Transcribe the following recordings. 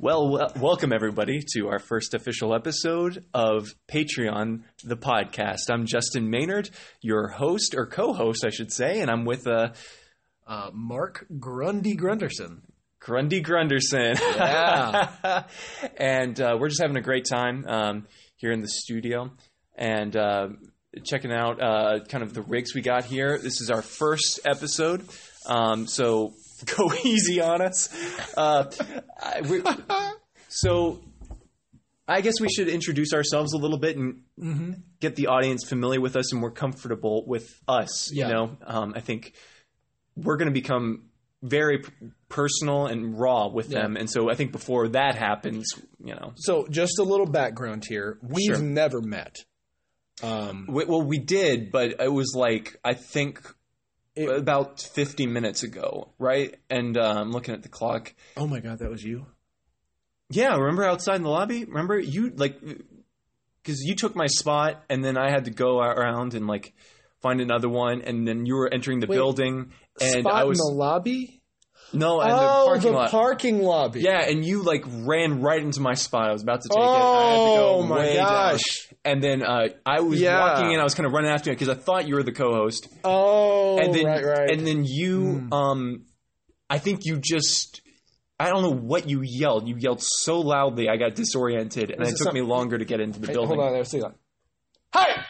Well, wel- welcome everybody to our first official episode of Patreon, the podcast. I'm Justin Maynard, your host or co-host, I should say, and I'm with uh, Uh, Mark Grundy Grunderson. Grundy Grunderson. Yeah. and uh, we're just having a great time um, here in the studio and uh, checking out uh, kind of the rigs we got here. This is our first episode, um, so go easy on us. Uh, I, we, so I guess we should introduce ourselves a little bit and Mm-hmm. get the audience familiar with us and more comfortable with us. Yeah. You know, um, I think we're going to become very p- personal and raw with Yeah. them, and so I think before that happens, you know, So, just a little background here. We've Sure. never met. Um, we, well, we did, but it was like I think It- about fifty minutes ago, right? And uh, I'm looking at the clock. oh my God, that was you? Yeah, remember outside in the lobby? Remember you like because you took my spot, and then I had to go around and like find another one, and then you were entering the Wait, building, and I was in the lobby? no, and oh, the parking lot. parking lobby. yeah, and you like ran right into my spot. I was about to take it. I had to Oh my way down. And then uh, I was Yeah. walking in. I was kind of running after you because I thought you were the co-host. Oh, and then right, right. and then you Hmm. um I think you just I don't know what you yelled. You yelled so loudly I got disoriented and it took me longer to get into the Hey, building. hold on there. See that. Hi!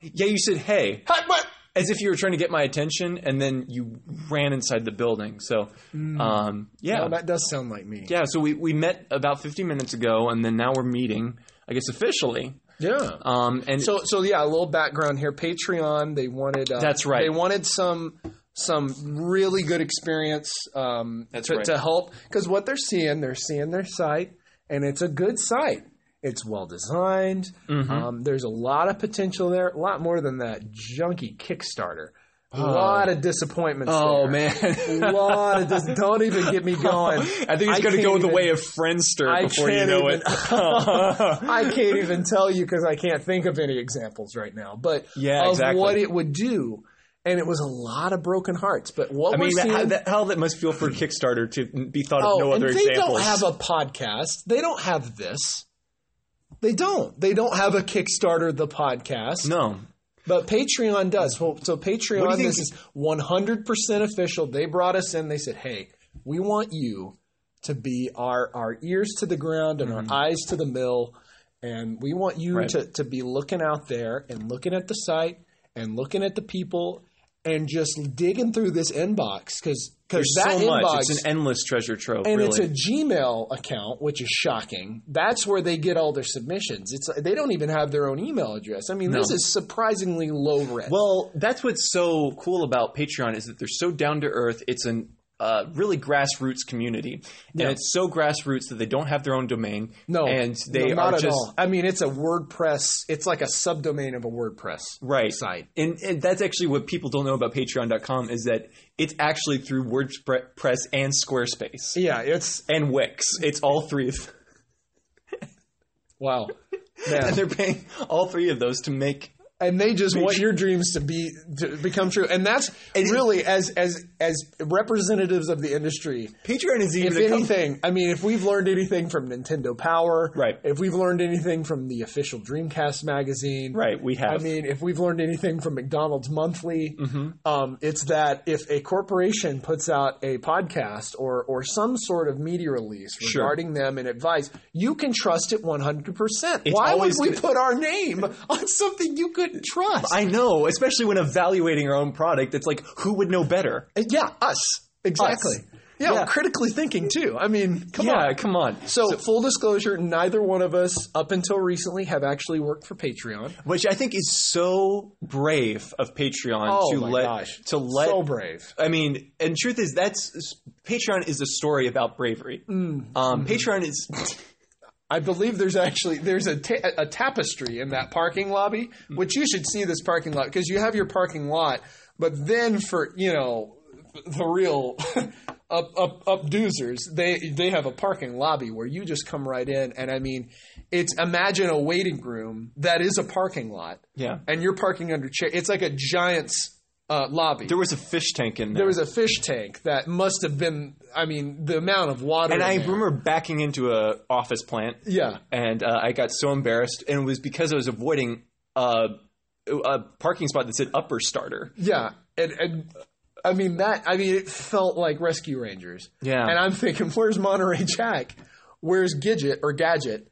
Yeah, you said hey Hi, what? as if you were trying to get my attention and then you ran inside the building. So um yeah. No, that does sound like me. yeah, so we, we met about 50 minutes ago and then now we're meeting I guess officially. Yeah. Um and So, so yeah, a little background here. Patreon, they wanted. Uh, That's right. They wanted some some really good experience um, That's to, right. to help because what they're seeing, they're seeing their site, and it's a good site. It's well designed. Mm-hmm. Um, there's a lot of potential there. A lot more than that junky Kickstarter. A Oh. lot of disappointments. Oh there. man. A lot of dis- don't even get me oh, going. I think it's going to go the way of Friendster I before you know even- it. I can't even tell you because I can't think of any examples right now. But Yeah, of exactly. what it would do, and it was a lot of broken hearts. But what I we're mean, seeing, how, that, how that must feel for Kickstarter to be thought of oh, no and other they examples. They don't have a podcast. They don't have this. They don't. They don't have a Kickstarter, the podcast. no. But Patreon does. Well, so Patreon, this is 100% official. They brought us in. They said, hey, we want you to be our, our ears to the ground and our eyes to the mill. And we want you Mm-hmm. Right. to, to be looking out there and looking at the site and looking at the people and just digging through this inbox because There's that so much. inbox It's an endless treasure trove, and really. it's a Gmail account, which is shocking. That's where they get all their submissions. It's they don't even have their own email address. I mean, No. this is surprisingly low rent. well, that's what's so cool about Patreon is that they're so down to earth. It's an uh, really grassroots community, Yeah. and it's so grassroots that they don't have their own domain. no, and they no, not are at just all. I mean, it's a WordPress. It's like a subdomain of a WordPress right. site. And, and that's actually what people don't know about Patreon.com is that it's actually through WordPress and Squarespace Yeah, it's and Wix. It's all three of them. wow, and they're paying all three of those to make and they just want your dreams to be to become true. And that's really as as as representatives of the industry. Patreon is even If anything, I mean, if we've learned anything from Nintendo Power, Right. If we've learned anything from the official Dreamcast magazine, right. We have. I mean, if we've learned anything from McDonald's Monthly, Mm-hmm. um, it's that if a corporation puts out a podcast or or some sort of media release Sure. regarding them and advice, you can trust it one hundred percent. Why would we gonna- put our name on something you couldn't trust? I know, especially when evaluating our own product. It's like, who would know better? Uh, yeah, us exactly. Yeah, Yeah. critically thinking too. I mean, come yeah, on. come on. So, full disclosure, neither one of us, up until recently, have actually worked for Patreon. Which I think is so brave of Patreon Oh to my let gosh, to let. so brave. I mean, and truth is, that's Patreon is a story about bravery. Mm. Um, Patreon is I believe there's actually there's a, ta- a tapestry in that parking lobby, hmm. which you should see this parking lot because you have your parking lot, but then for you know the real up up up doozers, they they have a parking lobby where you just come right in, and I mean, it's imagine a waiting room that is a parking lot, yeah. and you're parking under chair. It's like a giant's uh, lobby. There was a fish tank in there. There was a fish tank that must have been. I mean, the amount of water. and I there. remember backing into a office plant, Yeah. and uh, I got so embarrassed, and it was because I was avoiding uh, a parking spot that said Upper Starter. Yeah, and and I mean that. I mean, it felt like Rescue Rangers. Yeah. and I'm thinking, where's Monterey Jack? Where's Gidget or Gadget?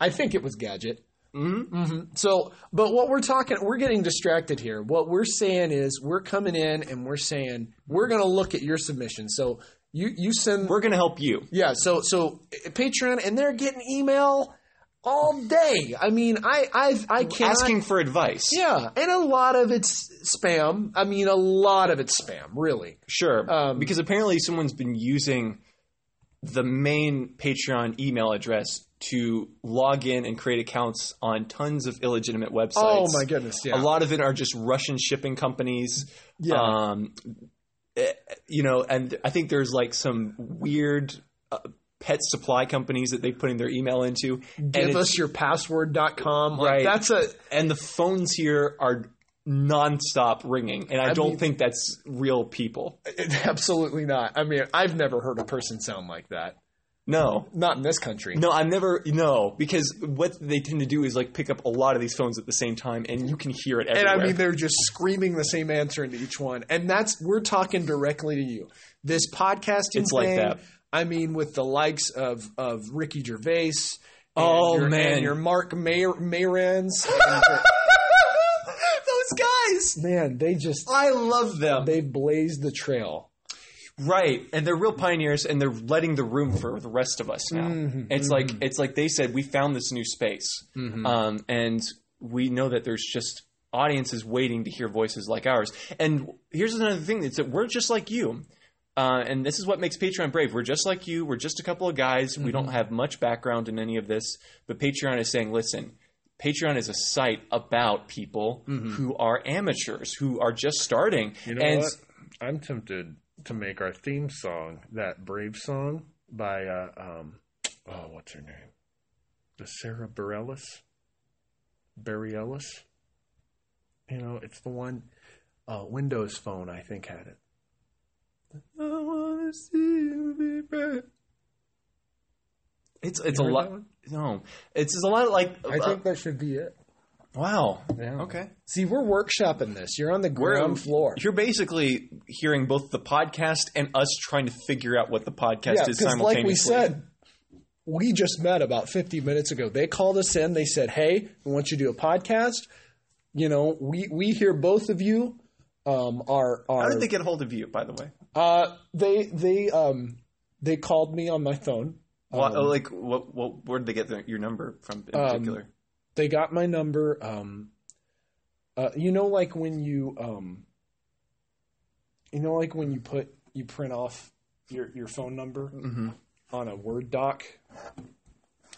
I think it was Gadget. Mm-hmm. So, but what we're talking, we're getting distracted here. What we're saying is, we're coming in and we're saying we're going to look at your submission. So you you send We're going to help you. yeah. So so uh, Patreon and they're getting email all day. I mean, I I I can't Asking for advice. yeah, and a lot of it's spam. I mean, a lot of it's spam, really. Sure. Um, because apparently someone's been using the main Patreon email address to log in and create accounts on tons of illegitimate websites. Oh my goodness, yeah. A lot of it are just Russian shipping companies. Yeah. Um, eh, you know, and I think there's like some weird uh, pet supply companies that they put in their email into. Give us your password.com. Like, Right. That's a and the phones here are nonstop ringing, and I, don't mean- think that's real people. absolutely not. I mean, I've never heard a person sound like that. No, Not in this country. No, I've never no because what they tend to do is like pick up a lot of these phones at the same time, and you can hear it And. I mean, they're just screaming the same answer into each one. And that's, we're talking directly to you. This podcasting It's like thing, that. I mean, with the likes of, of Ricky Gervais. Oh, your, man. And your Mark May- Mayrans. those guys, man, they just, I love them. they blazed the trail. Right, and they're real pioneers, and they're letting the room for the rest of us now. Mm-hmm, it's like it's like they said, we found this new space, um, and we know that there's just audiences waiting to hear voices like ours. And here's another thing: it's that we're just like you. Uh, and this is what makes Patreon brave. We're just like you. We're just a couple of guys. We don't have much background in any of this. But Patreon is saying, listen, Patreon is a site about people who are amateurs, who are just starting. You know and what? I'm tempted to make our theme song that Brave song by uh, um oh what's her name? The Sara Bareilles? Bareilles? You know, it's the one uh, Windows Phone I think had it. I wanna see you be brave. It's it's a You heard lot. No, it's, it's a lot like. I uh, think that should be it. Wow. Yeah. Okay. See, we're workshopping this. You're on the ground floor. You're basically hearing both the podcast and us trying to figure out what the podcast Yeah, is simultaneously. like we said, we just met about 50 minutes ago. They called us in. They said, "Hey, we want you to do a podcast." You know, we we hear both of you. Um, are are How did they get a hold of you, by the way? uh, they they um they called me on my phone. What, like, what, what, where did they get the, your number from in Um, particular? They got my number. Um, uh, you know, like when you um, you know, like when you put you print off your your phone number Mm-hmm. on a Word doc,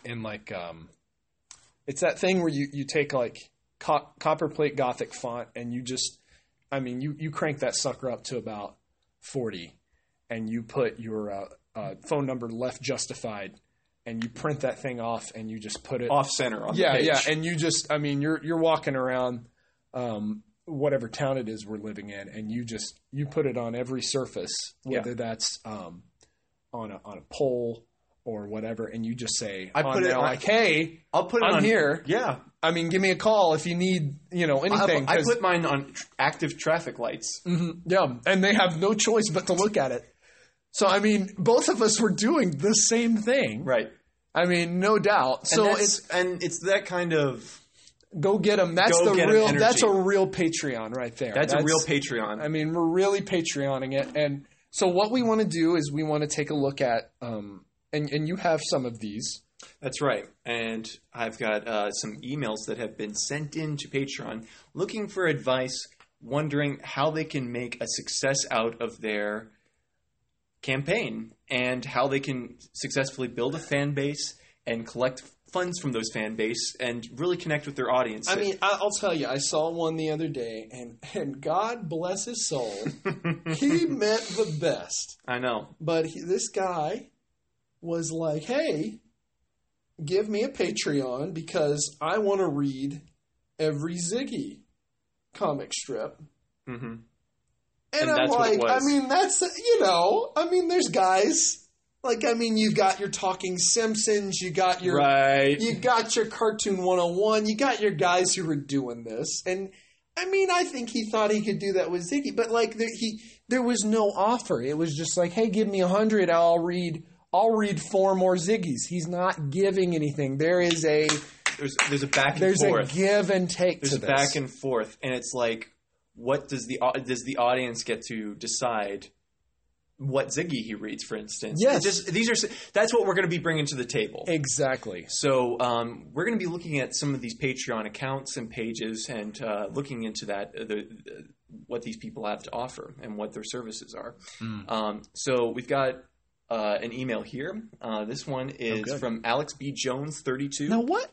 and like um, it's that thing where you you take like co- copperplate Gothic font and you just, I mean, you you crank that sucker up to about forty, and you put your uh, uh, phone number left justified, and you print that thing off and you just put it Off center on yeah, the page. yeah, and you just, I mean, you're you're walking around, um, whatever town it is we're living in, and you just you put it on every surface, whether that's um, on a on a pole or whatever, and you just say, I on put it on- like, hey, I'll put it I'm on here. Yeah. I mean, give me a call if you need, you know, I, anything. I 'cause- put mine on tr- active traffic lights. Mhm, yeah, and they have no choice but to look at it. So I mean, both of us were doing the same thing. Right. I mean, no doubt. So and it's and it's that kind of go get them. That's the real. That's a real Patreon right there. that's, a real Patreon. I mean, we're really Patreoning it, and so what we want to do is we want to take a look at, um, and and you have some of these. That's right. And I've got uh, some emails that have been sent in to Patreon looking for advice, wondering how they can make a success out of their campaign and how they can successfully build a fan base and collect funds from those fan base and really connect with their audience. I mean, I'll tell you, I saw one the other day, and and God bless his soul, he meant the best. I know. But he, this guy was like, "Hey, give me a Patreon because I want to read every Ziggy comic strip." hmm And, And I'm that's what like. I mean, that's you know, I mean, there's guys like, I mean, you've got your Talking Simpsons, you got your right. you got your cartoon 101 you got your guys who were doing this and i mean i think he thought he could do that with ziggy but like there, he there was no offer it was just like hey give me a hundred i'll read i'll read four more ziggies he's not giving anything there is a there's there's a back and there's forth. a give and take there's to a this back and forth, and it's like, what does the does the audience get to decide? What Ziggy he reads, for instance. Yes. Just these are that's what we're going to be bringing to the table. exactly So um, we're going to be looking at some of these Patreon accounts and pages and uh, looking into that uh, the, the, what these people have to offer and what their services are. Hmm. Um, so we've got uh, an email here. Uh, this one is good. from Alex B Jones thirty two. now what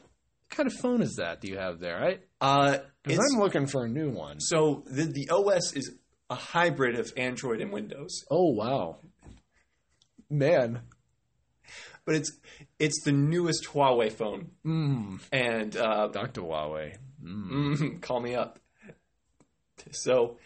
kind of phone is that do you have there right? Uh, because i'm looking for a new one. So the the OS is a hybrid of Android and Windows, oh wow. Man. But it's it's the newest Huawei phone, mm, and uh, dr huawei. Mm, call me up. So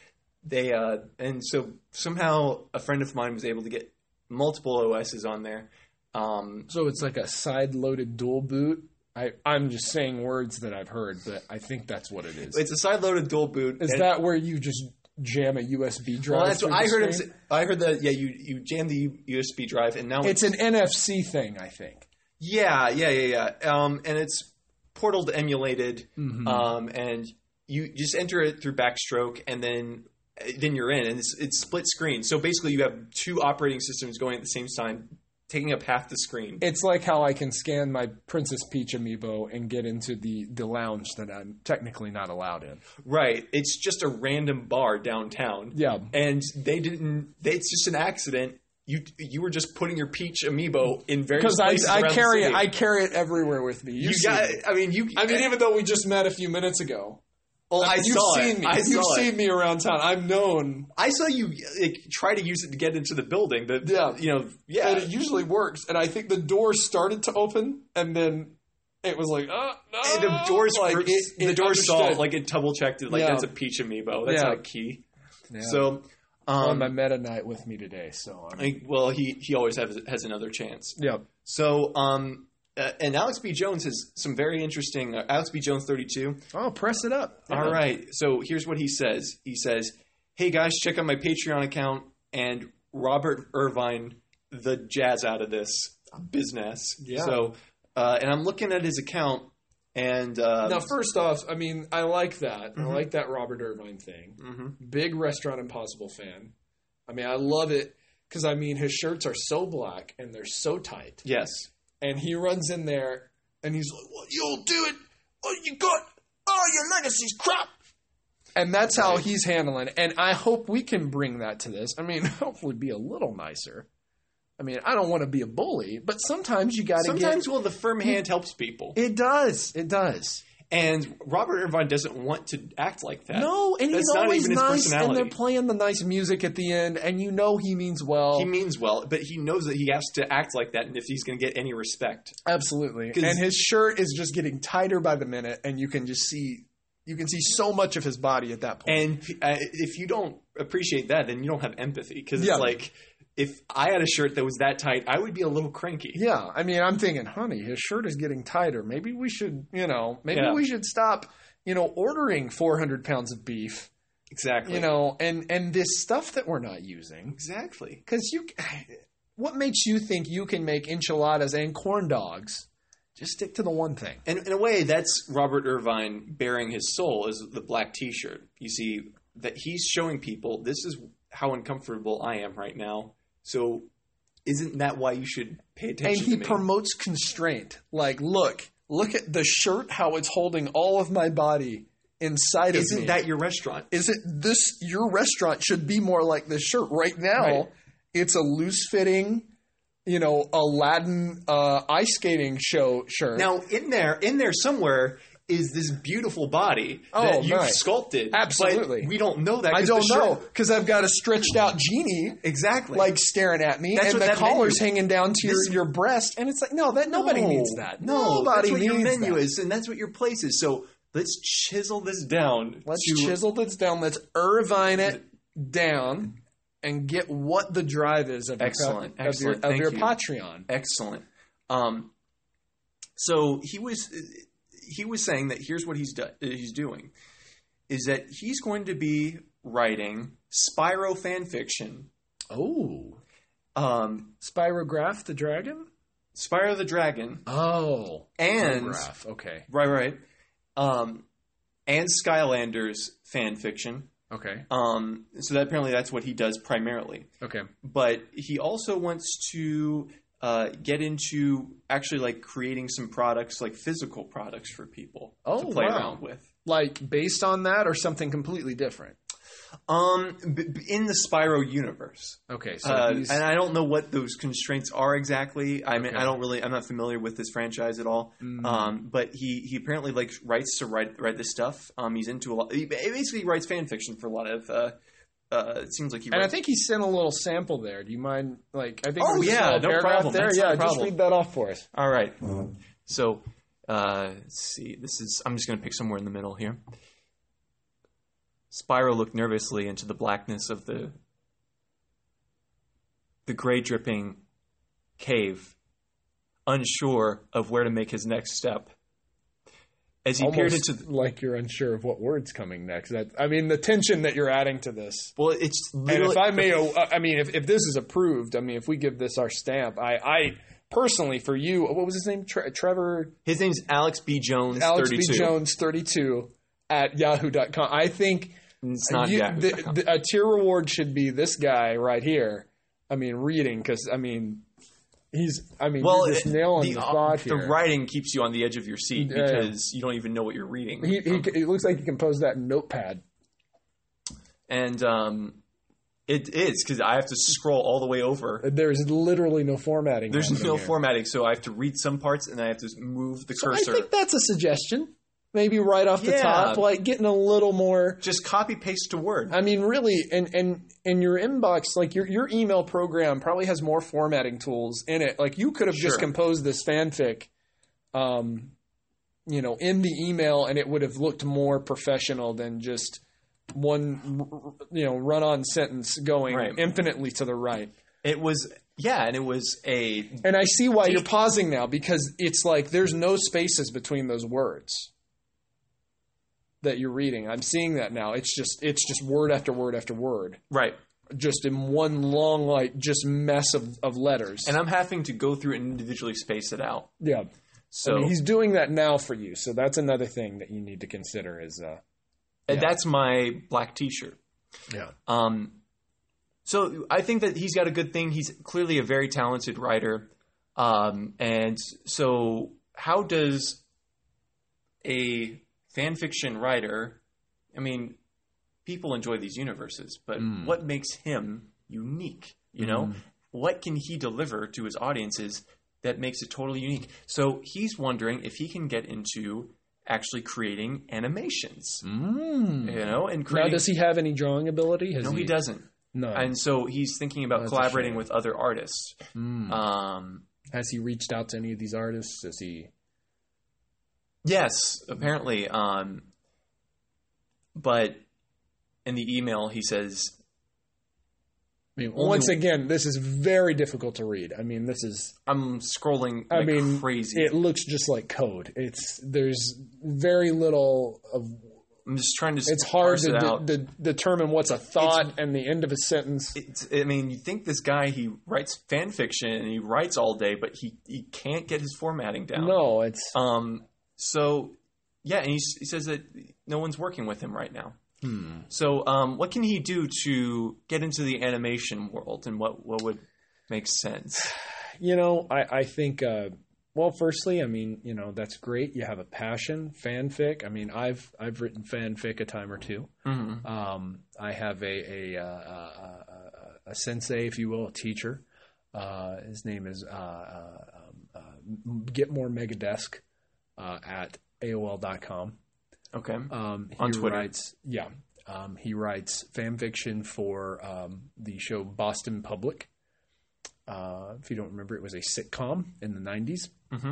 they uh, and so somehow a friend of mine was able to get multiple OSs on there. Um, So it's like a side-loaded dual boot. I, I'm just saying words that I've heard, but I think that's what it is. it's a side-loaded dual boot. Is and- that where you just jam a USB drive? Well, that's what I heard him. Say, I heard that. Yeah, you you jam the USB drive, and now It's an NFC thing, I think. yeah, yeah, yeah, yeah. Um, and it's portal emulated, Mm-hmm. um, and you just enter it through Backstroke, and then then you're in, and it's it's split screen. So basically, you have two operating systems going at the same time, taking up half the screen. It's like how I can scan my Princess Peach amiibo and get into the, the lounge that I'm technically not allowed in. Right. It's just a random bar downtown. Yeah. And they didn't. They, it's just an accident. You you were just putting your peach amiibo in various Because I, I carry it. I carry it everywhere with me. you You've got. I mean, you. I mean, even though we just met a few minutes ago, well, I you've saw seen it. me. I you've saw seen it. me around town. I'm known I saw you like, try to use it to get into the building. That Yeah. You know. Yeah. and it usually works. And I think the door started to open, and then it was like, oh, no. And the doors. like first- it, the it doors saw it, like it double checked it. Like Yeah. that's a peach amiibo. That's Yeah. not a key. Yeah. So. on Um, my Meta Knight with me today. So I'm, I- well, he he always has has another chance. yeah, So, um, uh, and Alex B. Jones has some very interesting. Uh, Alex B. Jones, thirty-two. oh, press it up. All right. So here's what he says. He says, "Hey guys, check out my Patreon account and Robert Irvine, the jazz out of this business." Yeah. So, uh, and I'm looking at his account, and uh, Now, first off, I mean, I like that. Mhm. I like that Robert Irvine thing. mhm. Big Restaurant Impossible fan. I mean, I love it because I mean, his shirts are so black and they're so tight. yes, And he runs in there and he's like, "Well, you'll do it. Oh, you got. Oh, your legacy's crap." And that's how he's handling. it. And I hope we can bring that to this. I mean, hopefully, be a little nicer. I mean, I don't want to be a bully, but sometimes you got to get. sometimes well, the firm mm. hand helps people, It does. It does. And Robert Irvine doesn't want to act like that. No, and he's That's not always nice, and they're playing the nice music at the end, and you know he means well. He means well, but he knows that he has to act like that, and if he's going to get any respect, absolutely. And his shirt is just getting tighter by the minute, and you can just see you can see so much of his body at that point. And uh, if you don't appreciate that, then you don't have empathy because Yeah. it's like if I had a shirt that was that tight, I would be a little cranky. yeah, I mean, I'm thinking, honey, his shirt is getting tighter. Maybe we should, you know, maybe Yeah. we should stop, you know, ordering 400 pounds of beef, Exactly. you know, and and this stuff that we're not using. exactly. Because you, what makes you think you can make enchiladas and corn dogs? Just stick to the one thing. And in a way, that's Robert Irvine bearing his soul is the black T-shirt. You see that he's showing people this is how uncomfortable I am right now. So, isn't that why you should pay attention he to me? And he promotes constraint. Like, look, look at the shirt, how it's holding all of my body inside of me. isn't that your restaurant? Is it this? Your restaurant should be more like this shirt right now. Right. It's a loose fitting, you know, Aladdin uh, ice skating show shirt. Now, in there, in there somewhere is this beautiful body Oh, that you've nice. sculpted. but Absolutely. we don't know that. I don't know because I've got a stretched out genie exactly. like staring at me, That's and the collar's hanging down to your, This- your breast, and it's like, no, that nobody No, needs that. No, nobody that's what needs your menu that. is, and that's what your place is. So let's chisel this down. Let's to- chisel this down. Let's Irvine it. down and get what the drive is of Excellent, your, excellent. of your, of Thank your you. Patreon. Excellent. Um, so he was he was saying that here's what he's do, he's doing is that he's going to be writing Spyro fan fiction. Oh, Um, Spirograph the dragon. Spyro the Dragon Oh, and Spirograph. Okay, right right um, and Skylanders fan fiction. okay, Um, so that apparently that's what he does primarily. okay. but he also wants to uh, get into actually like creating some products, like physical products for people Oh, to play wow. around with. Like based on that, or something completely different. Um, in the Spyro universe, Okay, so uh, and I don't know what those constraints are exactly. I mean, Okay. I don't really, I'm not familiar with this franchise at all. Mm. Um, but he he apparently like writes to write write this stuff. Um, he's into a lot. He basically writes fan fiction for a lot of. Uh, uh, it seems like he. And I think he sent a little sample there. Do you mind? Like, I think Oh, yeah, a no problem. There, That's yeah, just problem. read that off for us. All right. So, uh, let's see. This is. I'm just going to pick somewhere in the middle here. Spyro looked nervously into the blackness of the the gray dripping cave, unsure of where to make his next step. As he peered Almost into, the, like you're unsure of what word's coming next. That I mean, the tension that you're adding to this. well, it's And if I may, uh, I mean, if, if this is approved, I mean, if we give this our stamp, I, I personally, for you, what was his name? Tre- Trevor his name's Alex B. Jones. Alex 32. B. Jones, 32 at yahoo.com. I think It's not you- Yahoo. the, the, a tier reward should be this guy right here. I mean, reading, because, I mean, he's, I mean, well, just nailing the, the, the writing keeps you on the edge of your seat Yeah, yeah. because you don't even know what you're reading. He, he, it looks like he composed that in Notepad. and um, it is because I have to scroll all the way over. There's literally no formatting. There's no here. formatting, so I have to read some parts and I have to move the So I cursor. think that's a suggestion. Maybe right off the Yeah. top, like getting a little more. Just copy paste to Word. I mean, really, and and in your inbox, like your your email program probably has more formatting tools in it. Like you could have just composed this fanfic, um, you know, in the email, and it would have looked more professional than just one, you know, run-on sentence going Right. infinitely to the right. It was yeah, and it was a And I see why you're pausing now because it's like there's no spaces between those words that you're reading. I'm seeing that now. It's just it's just word after word after word, right, just in one long like just mess of, of letters. and I'm having to go through and individually space it out. yeah, So I mean, he's doing that now for you. So that's another thing that you need to consider is uh and yeah. that's my black T-shirt. yeah. Um, so I think that he's got a good thing. He's clearly a very talented writer. Um, and so how does a fan fiction writer, I mean, people enjoy these universes, but Mm. what makes him unique? You know, what can he deliver to his audiences that makes it totally unique? So he's wondering if he can get into actually creating animations, Mm. you know, and Now, does he have any drawing ability? Has no, he doesn't No. and so he's thinking about That's collaborating with other artists. Mm. Um, Has he reached out to any of these artists? Has he? Yes, apparently. Um, but in the email, he says, I mean, Only- once again, this is very difficult to read. I mean, this is "I'm scrolling I mean, crazy. it looks just like code. It's there's very little of. I'm just trying to. It's hard to it de- out. de- determine what's a thought and the end of a sentence. It's, I mean, you think this guy he writes fan fiction and he writes all day, but he he can't get his formatting down. No, it's Um. So, yeah, and he, he says that no one's working with him right now. hmm. So, um, what can he do to get into the animation world, and what what would make sense? you know, I I think. Uh, well, firstly, I mean, you know, that's great. You have a passion, fanfic. I mean, I've I've written fanfic a time or two. hmm Um, I have a a, uh, uh, uh, a sensei, if you will, a teacher. Uh, his name is uh, uh, um, uh, Get More Megadesk uh, at AOL.com. Okay. Um, he On Twitter. writes, yeah, um, he writes fan fiction for um, the show Boston Public. Uh, if you don't remember, it was a sitcom in the '90s hmm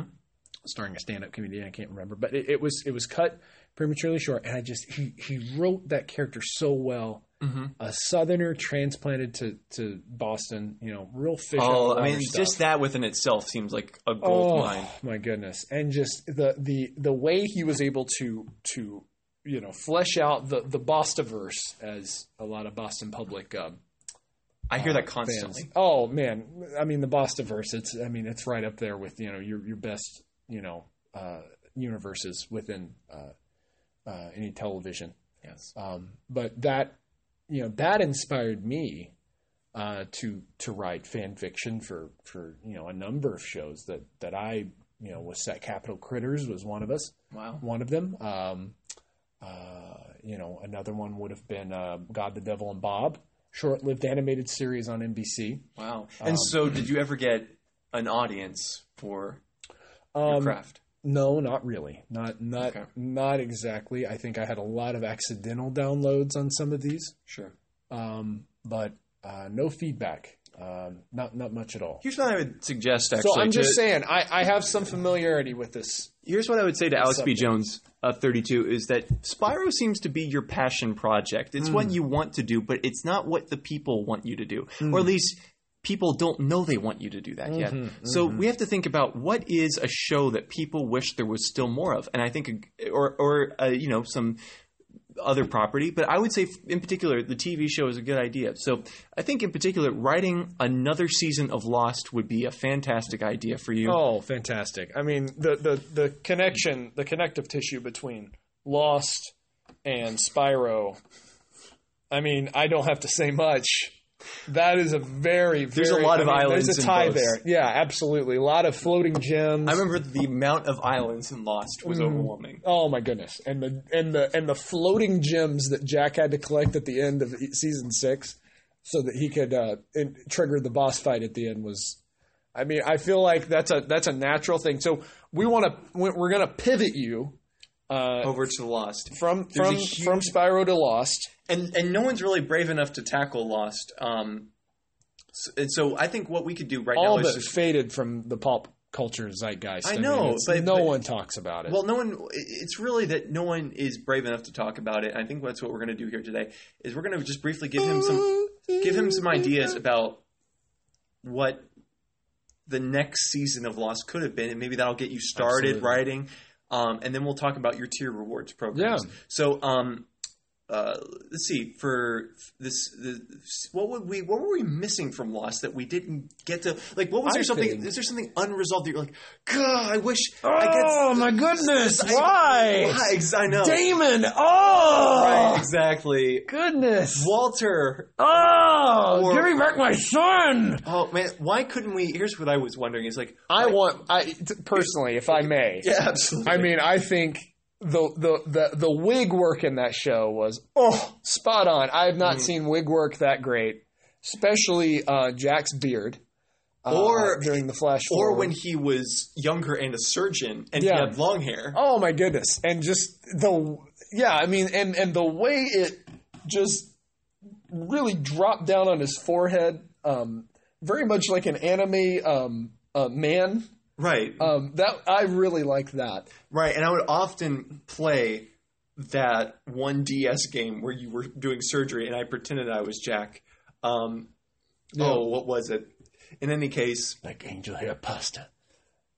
starring a stand-up comedian. I can't remember, but it, it was it was cut prematurely short, and I just he he wrote that character so well a Southerner transplanted to to Boston. You know, real fish. Oh, I mean, stuff. just that within itself seems like a gold oh mine. my goodness and just the the the way he was able to to you know flesh out the the Bostiverse as a lot of Boston public um, I hear that fans. constantly. Oh man, I mean the Bostiverse. It's I mean it's right up there with you know your your best you know uh, universes within uh, uh, any television. Yes. Um, but that you know that inspired me uh, to to write fan fiction for for you know a number of shows that that I you know was set. Capitol Critters was one of us, Wow. one of them. Um, uh, you know, another one would have been uh, God, the Devil, and Bob, short-lived animated series on NBC. Wow. Um, And so, did you ever get an audience for your Um, craft? No, not really. Not not Okay. not exactly. I think I had a lot of accidental downloads on some of these, Sure. um, but uh, no feedback. Um, not not much at all. Here's what I would suggest. Actually, So I'm to- just saying, I, I have some familiarity with this. Here's what I would say to Alex B. Jones, of 32, is that Spyro seems to be your passion project. It's Hmm. what you want to do, but it's not what the people want you to do. Or at least people don't know they want you to do that yet. Mm-hmm, So we have to think about what is a show that people wish there was still more of. And I think, or, or uh, you know, some other property, but I would say in particular the TV show is a good idea. So I think in particular writing another season of Lost would be a fantastic idea for you. Oh, fantastic! I mean, the the the connection, the connective tissue between Lost and Spyro. I mean, I don't have to say much. That is a very, very There's a lot I of mean, islands There's a tie there. Yeah, absolutely. A lot of floating gems. I remember the amount of islands in Lost was overwhelming. Oh my goodness! And the and the and the floating gems that Jack had to collect at the end of season six, so that he could uh, in, trigger the boss fight at the end was. I mean, I feel like that's a that's a natural thing. So we want to we're going to pivot you uh, Over to Lost, from There's from huge- from Spyro to Lost. and and no one's really brave enough to tackle Lost. Um, s- and so I think what we could do right All now but is just faded from the pop culture zeitgeist. I mean, know, it's- but- no but- one talks about it. well, no one. It's really that no one is brave enough to talk about it. I think that's what we're going to do here today. Is we're going to just briefly give him some give him some ideas about what the next season of Lost could have been, and maybe that'll get you started Absolutely. writing. Um, and then we'll talk about your tier rewards programs. Yeah. So, um, uh, let's see. For this, the, what would we? What were we missing from Lost that we didn't get to? Like, what was I there something? think- Is there something unresolved that you're like, God, I wish I get. oh my goodness! I- Why, Why? I know. Damon? Oh, Right, exactly. goodness! Walter. Oh, Or- give me back my son! Oh man, why couldn't we? Here's what I was wondering: is like, I want, I t- personally, if I may, yeah, absolutely. I mean, I think the, the the the wig work in that show was oh spot on. I have Mm. not seen wig work that great, especially uh, Jack's beard, uh, Or- during the flash, or forward. when he was younger and a surgeon and Yeah. he had long hair. Oh my goodness! And just the yeah, I mean, and and the way it just really dropped down on his forehead, um, very much like an anime um, uh, man. Right, Um, that I really like that. right. And I would often play that one DS game where you were doing surgery and I pretended I was Jack. Um, Oh, what was it? In any case, like angel hair pasta.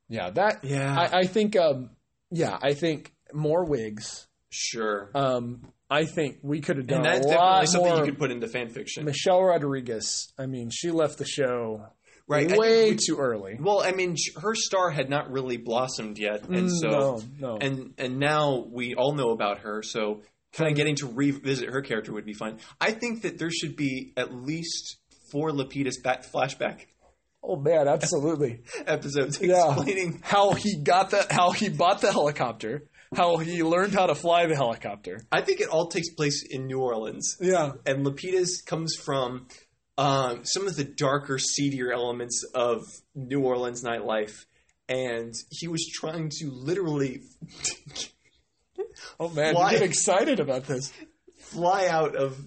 Yeah, that. Yeah. I, I think. Um, yeah, I think more wigs. sure. Um, I think we could have done and that's a definitely lot something more. you could put into fan fiction. Michelle Rodriguez. I mean, she left the show Right. I- way we- too early. Well, I mean, her star had not really blossomed yet, and so Mm, no, no. and and now we all know about her. So kind of getting to revisit her character would be fun. I think that there should be at least four Lapidus back flashback oh man, absolutely. episodes Yeah. explaining. how he got that, how he bought the helicopter, how he learned how to fly the helicopter. I think it all takes place in New Orleans, Yeah, and Lapidus comes from um, some of the darker, seedier elements of New Orleans nightlife. And he was trying to literally Oh man, Why? you get excited about this. fly out of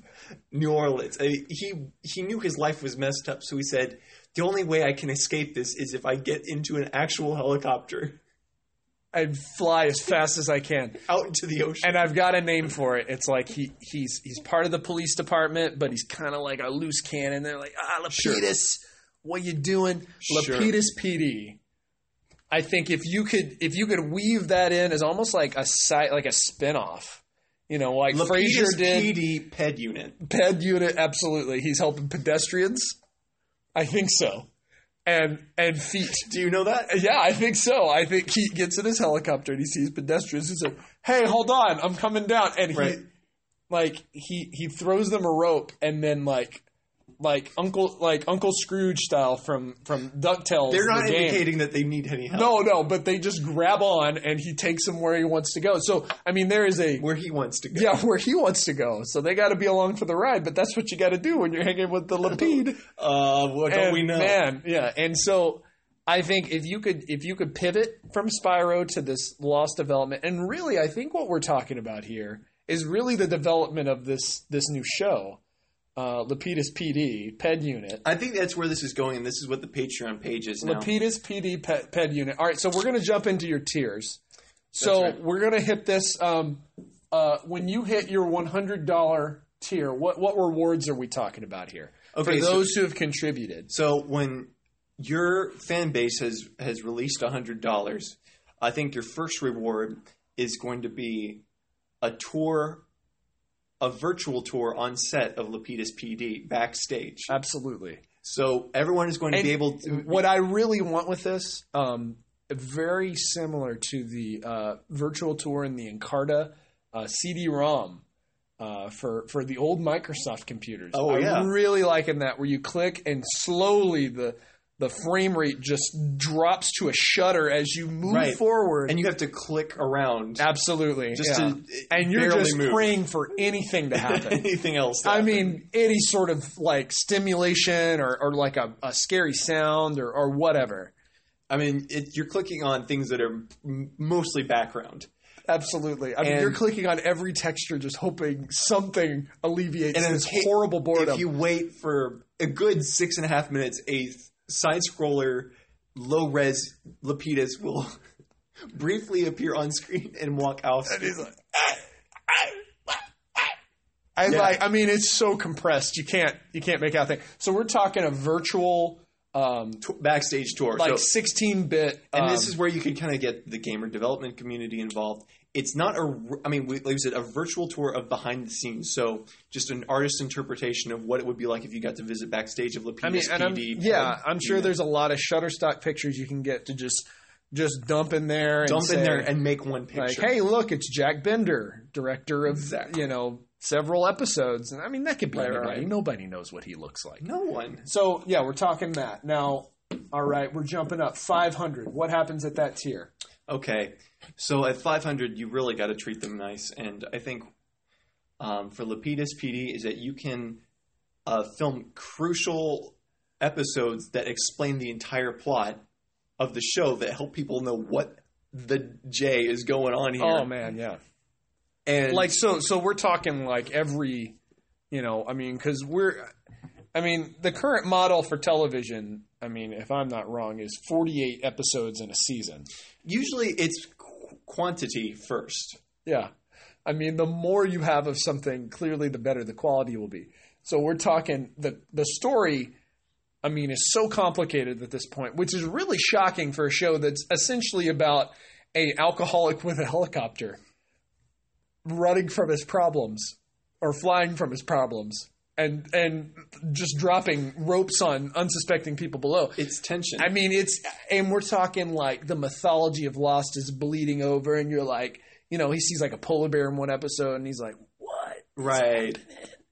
New Orleans. I mean, he he knew his life was messed up, so he said, "The only way I can escape this is if I get into an actual helicopter." And fly as fast as I can. Out into the ocean. And I've got a name for it. It's like he he's he's part of the police department, but he's kind of like a loose cannon. They're like, ah, Lapidus, Sure. what you doing? Sure. Lapidus PD. I think if you could if you could weave that in as almost like a site like a spinoff, you know, like Lapidus did. PD Ped Unit. Ped unit, absolutely. He's helping pedestrians. I think so. And and feet. Do you know that? Yeah, I think so. I think he gets in his helicopter and he sees pedestrians. He's like, "Hey, hold on, I'm coming down." And he, Right. like, he he throws them a rope and then like, like Uncle like Uncle Scrooge style from from Ducktales. They're not the indicating that they need any help. No, no, but they just grab on and he takes them where he wants to go. So I mean, there is a Where he wants to go. yeah where he wants to go. So they got to be along for the ride. But that's what you got to do when you're hanging with the Lapide. Uh, what don't And, we know? Man, yeah. And so I think if you could if you could pivot from Spyro to this lost development, and really I think what we're talking about here is really the development of this this new show, uh, Lapidus PD, Ped Unit. I think that's where this is going, and this is what the Patreon page is now. Lapidus PD Ped, Ped Unit. All right, so we're gonna jump into your tiers. So right. we're gonna hit this. Um, uh, when you hit your one hundred dollar tier, what what rewards are we talking about here Okay, for so- those who have contributed? So when your fan base has has released hundred dollars, I think your first reward is going to be a tour, a virtual tour on set of Lapidus PD backstage. Absolutely. So everyone is going to And be able to. what I really want with this, um, very similar to the uh, virtual tour in the Encarta uh, CD-ROM uh, for for the old Microsoft computers. Oh, I'm yeah. really liking that where you click and slowly the the frame rate just drops to a shutter as you move Right. forward. and you have to click around Absolutely, just yeah. to and you're just move. praying for anything to happen. anything else. to I happen. mean, any sort of like stimulation or, or like a, a scary sound or, or whatever. I mean, it, you're clicking on things that are m- mostly background. Absolutely. I mean, And- you're clicking on every texture just hoping something alleviates And this horrible boredom. If you wait for a good six and a half minutes, a side scroller, low res Lapidus will briefly appear on screen and walk out. I Yeah. like. I mean, it's so compressed. You can't. You can't make out thing. So we're talking a virtual, um, t- backstage tour. like So- 16 bit. and this is where you can kind of get the gamer development community involved. It's not a i mean, we, like we said, a virtual tour of behind the scenes. So just an artist's interpretation of what it would be like if you got to visit backstage of Lapidus I mean, and I'm, PD. yeah, I'm sure unit. there's a lot of Shutterstock pictures you can get to just just dump in there and dump say, in there and make one like, picture. hey, look, it's Jack Bender, director of Exactly. you know several episodes, and I mean that could be right, anybody. right. Nobody knows what he looks like. no one. So yeah, we're talking that now. All right, we're jumping up 500. What happens at that tier? Okay, so at 500, you really got to treat them nice, and I think um, for Lapidus PD is that you can uh, film crucial episodes that explain the entire plot of the show that help people know what the J is going on here. Oh man, yeah. and Like so, so we're talking like every, you know, I mean, because we're, I mean, the current model for television. I mean, if I'm not wrong, is 48 episodes in a season. usually it's qu- quantity first. Yeah. I mean, the more you have of something, clearly the better the quality will be. So we're talking the the story. I mean, is so complicated at this point, which is really shocking for a show that's essentially about a alcoholic with a helicopter running from his problems or flying from his problems and and just dropping ropes on unsuspecting people below. It's tension. I mean, it's and we're talking like the mythology of Lost is bleeding over, and you're like, you know, he sees like a polar bear in one episode, and he's like, what? right.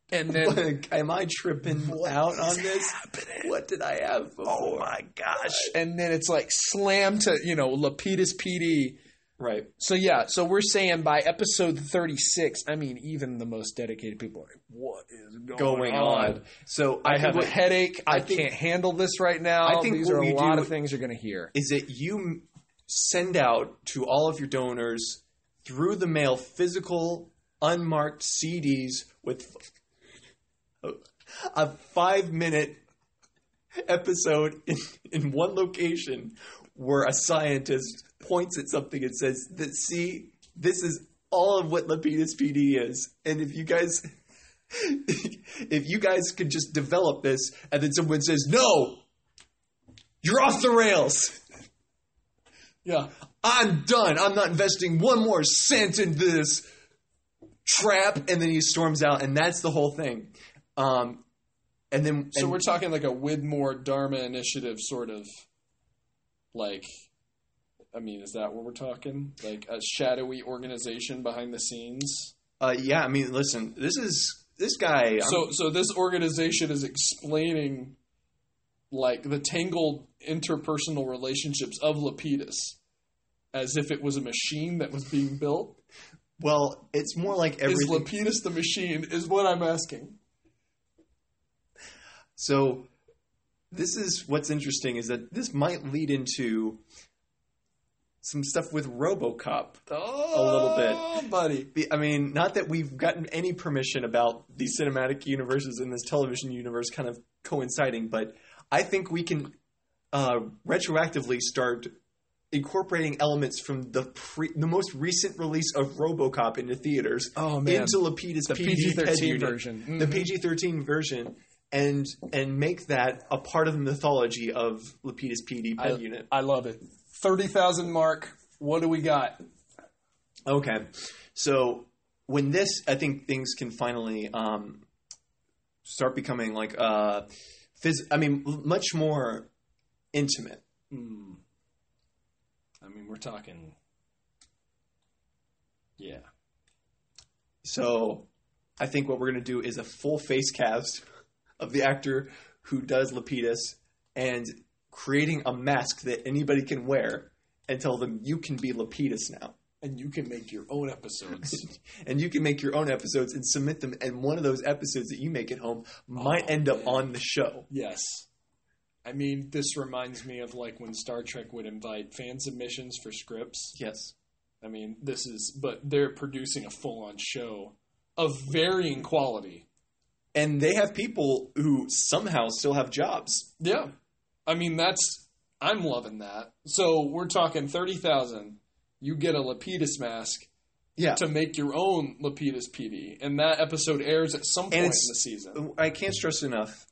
And then, Am I tripping out on this? happening? What did I have oh before? oh my gosh! And then it's like slam to you know Lapidus PD. Right. So yeah, so we're saying by episode 36, I mean, even the most dedicated people are like, what is going, Going on. So I think have a headache. I, I think- can't handle this right now. I think These are a lot of things you're going to hear. is that you send out to all of your donors through the mail physical unmarked CDs with a five minute episode in, in one location where a scientist points at something and says that see this is all of what Lapidus PD is, and if you guys. if you guys could just develop this, and then someone says, "No, you're off the rails," Yeah. I'm done. I'm not investing one more cent in this trap. And then he storms out, and that's the whole thing. Um, and then, So and- we're talking like a Widmore Dharma initiative sort of like I mean, is that what we're talking? Like a shadowy organization behind the scenes? uh, yeah, I mean, listen, this is this guy. I'm- So so this organization is explaining like the tangled interpersonal relationships of Lapidus as if it was a machine that was being built. well, it's more like everything. Is Lapidus the machine? Is what I'm asking. So this is what's interesting is that this might lead into some stuff with RoboCop. Oh, little bit. buddy. The- I mean, not that we've gotten any permission about these cinematic universes and this television universe kind of coinciding, but I think we can uh, retroactively start incorporating elements from the pre- the most recent release of RoboCop into theaters Oh, man. into The PG-13 head unit, version. the Mhm. PG-13 version, and and make that a part of the mythology of Lapidus PD I, unit. I love it. 30,000 mark. What do we got? Okay, so when this, I think things can finally um, start becoming like uh, phys- I mean, much more intimate. Hmm. I mean, we're talking. Yeah. So I think what we're going to do is a full face cast of the actor who does Lapidus and creating a mask that anybody can wear and tell them you can be Lapidus now. And you can make your own episodes. and you can make your own episodes and submit them and one of those episodes that you make at home might Oh, end up man. on the show. yes. I mean, this reminds me of like when Star Trek would invite fan submissions for scripts. Yes. I mean, this is, but they're producing a full on show of varying quality. And they have people who somehow still have jobs. Yeah. I mean, that's, I'm loving that. So we're talking 30,000. You get a Lapidus mask. Yeah. to make your own Lapidus PD, and that episode airs at some point in the season. I can't stress enough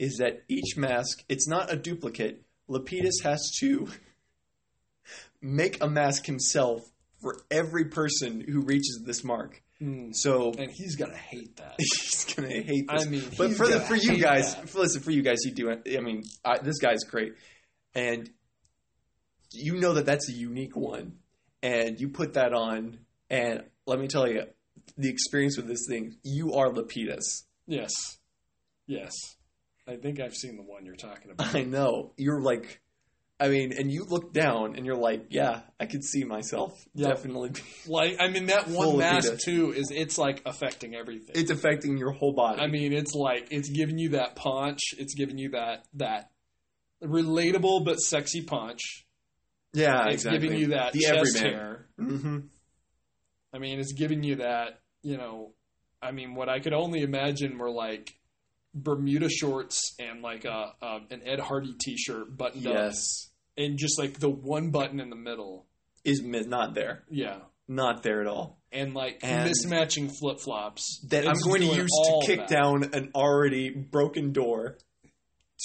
is that each mask, it's not a duplicate. Lapidus has to make a mask himself for every person who reaches this mark. Hmm. So And he's gonna hate that. he's gonna hate this. I mean, but for the for you guys, that. listen for you guys, you do it. I mean, I, this guy's great, and you know that that's a unique one, and you put that on, and let me tell you, the experience with this thing, you are Lapidus. Yes, yes. I think I've seen the one you're talking about. I know you're like. I mean, and you look down and you're like, yeah, I could see myself Yeah. definitely. Like, I mean, that one mask too is it's like affecting everything. It's affecting your whole body. I mean, it's like it's giving you that punch. It's giving you that that relatable but sexy punch. yeah, it's exactly. giving you that the chest everyman. hair. hmm I mean, it's giving you that, you know, I mean, what I could only imagine were like Bermuda shorts and like a, a an Ed Hardy t-shirt buttoned up Yes, and just like the one button in the middle. is mi- not there, Yeah. not there at all. And like And- mismatching flip-flops that I'm going to use to kick down an already broken door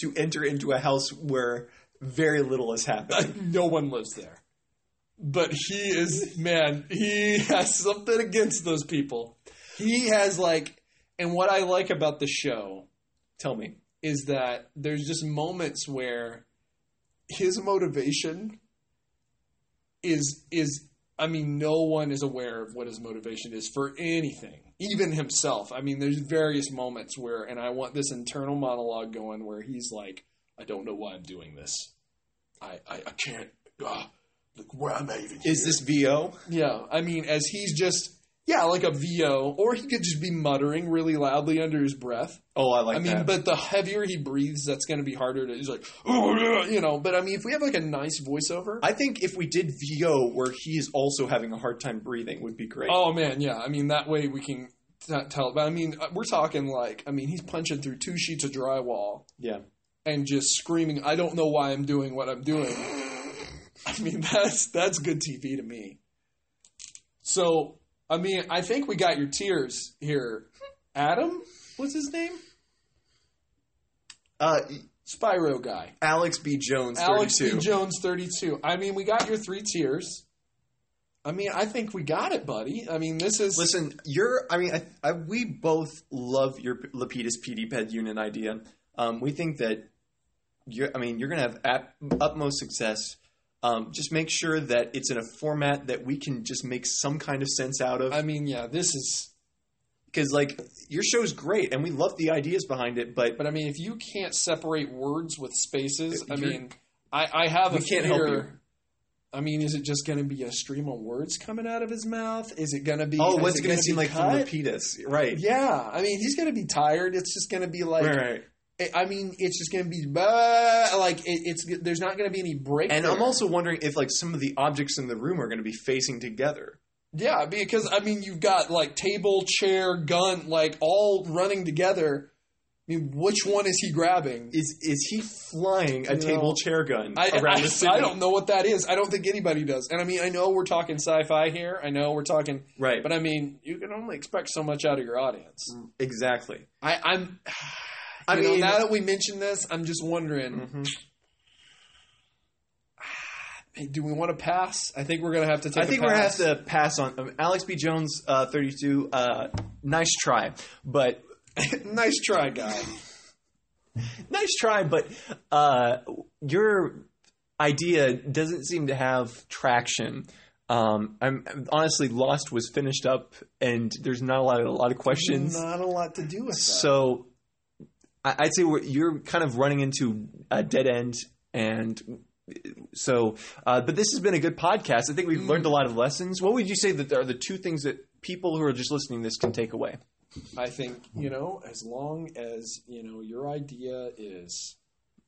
to enter into a house where very little has happened. Uh, no one lives there. But he is man, he has something against those people. He has like and what I like about the show Tell me. is that there's just moments where his motivation is is I mean no one is aware of what his motivation is for anything even himself I mean there's various moments where and I want this internal monologue going where he's like I don't know why I'm doing this I I, I can't ah, like why am I even Is here? this VO? Yeah, I mean, as he's just yeah, like a VO, or he could just be muttering really loudly under his breath. Oh, I like I mean, that. but the heavier he breathes, that's going to be harder to. He's like, oh, you know. But I mean, if we have like a nice voiceover, I think if we did VO where he is also having a hard time breathing would be great. oh man, yeah. I mean, that way we can t- tell. But I mean, uh, we're talking like, I mean, he's punching through two sheets of drywall Yeah. and just screaming, "I don't know why I'm doing what I'm doing." I mean, that's that's good TV to me. So, I mean, I think we got your tears here. Adam, what's his name? Uh, Spyro guy. Alex B. Jones, Alex B. Jones, 32. I mean, we got your three tiers. I mean, I think we got it, buddy. I mean, this is. Listen, you're. I mean, I, I, we both love your Lapidus PD Ped unit idea. Um, we think that you're. I mean, you're going to have at, utmost success. Um, just make sure that it's in a format that we can just make some kind of sense out of. I mean, yeah, this is. Because like your show's great, and we love the ideas behind it, but But I mean, if you can't separate words with spaces, I mean, I, I have a We can't help fear- you. I mean, is it just going to be a stream of words coming out of his mouth? Is it going to be? oh, what's it going to seem like cut? from Lapidus, right? Yeah, I mean, he's going to be tired. It's just going to be like, right, right. I mean, it's just going to be bah, like it, it's. There's not going to be any break. And there. I'm also wondering if like some of the objects in the room are going to be facing together. yeah, because I mean, you've got like table, chair, gun, like all running together. I mean, which one is he grabbing? Is is he flying a No. table chair gun I, around I, the city? I don't know what that is. I don't think anybody does. And I mean, I know we're talking sci-fi here. I know we're talking, Right, but I mean, you can only expect so much out of your audience. exactly. I, I'm. I mean, mean- now that we mentioned this, I'm just wondering: Mhm. hey, do we want to pass? I think we're gonna have to take. I think we're gonna have to pass on um, Alex B. Jones, uh, 32. Uh, nice try, but nice try, guy. nice try, but uh, your idea doesn't seem to have traction. Um, I'm, I'm honestly Lost was finished up, and there's not a lot of a lot of questions. Not a lot to do with that. So I'd say we're, you're kind of running into a dead end, and so. Uh, but this has been a good podcast. I think we've learned a lot of lessons. What would you say that are the two things that people who are just listening to this can take away? I think you know, as long as you know your idea is,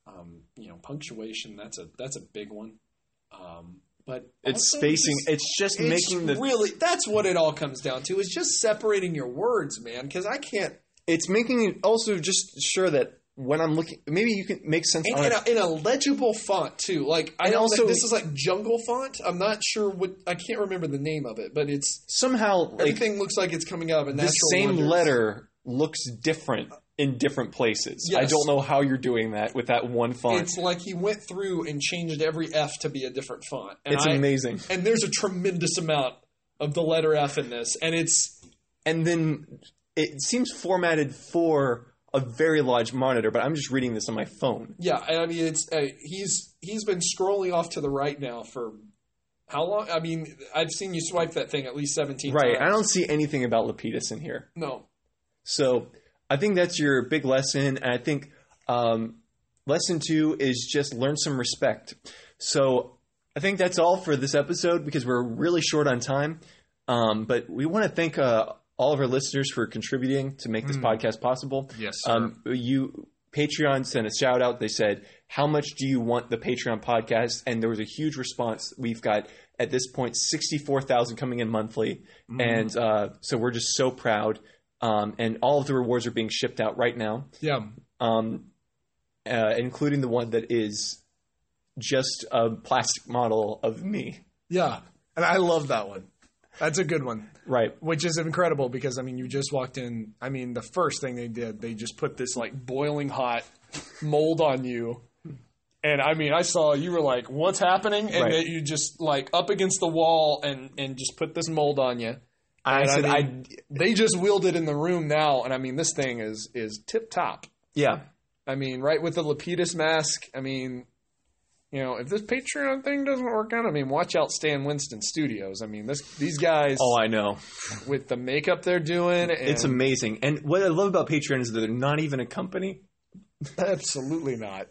um, you know, punctuation. That's a that's a big one. Um, but It's spacing. just- it's just it's making the. really that's what it all comes down to is just separating your words, man. Because I can't It's making it also just sure that when I'm looking, maybe you can make sense. and in a, in a legible font too. Like I know also- this is like jungle font. I'm not sure what I can't remember the name of it, but it's Somehow, like everything looks like it's coming out of a natural. the same wonders. letter looks different in different places. I don't know how you're doing that with that one font. It's like he went through and changed every F to be a different font. And it's I- amazing. and there's a tremendous amount of the letter F in this, and it's and then it seems formatted for a very large monitor, but I'm just reading this on my phone. yeah. I mean, it's uh, he's he's been scrolling off to the right now for how long? I mean, I've seen you swipe that thing at least seventeen Right. times. I don't see anything about Lapidus in here. no. So I think that's your big lesson. And I think um, lesson two is just learn some respect. So I think that's all for this episode because we're really short on time. Um, but we want to thank uh, all of our listeners for contributing to make this podcast possible. Yes, sir. Um, you Patreon sent a shout out. They said, "How much do you want the Patreon podcast?" And there was a huge response. We've got at this point sixty four thousand coming in monthly, and uh, so we're just so proud. Um, and all of the rewards are being shipped out right now, Yeah. um, uh, including the one that is just a plastic model of me. Yeah. And I love that one. That's a good one. Right. Which is incredible because I mean you just walked in I mean the first thing they did, they just put this like boiling hot mold on you. And I mean I saw you were like, What's happening? And Right. that you just like up against the wall and and just put this mold on you. I And said, I I, They just wheeled it in the room now, and I mean this thing is is tip top. yeah. I mean, right with the Lapidus mask. I mean, you know, if this Patreon thing doesn't work out, I mean, watch out, Stan Winston Studios. I mean, this these guys Oh, I know. with the makeup they're doing, and It's amazing. And what I love about Patreon is that they're not even a company. absolutely not.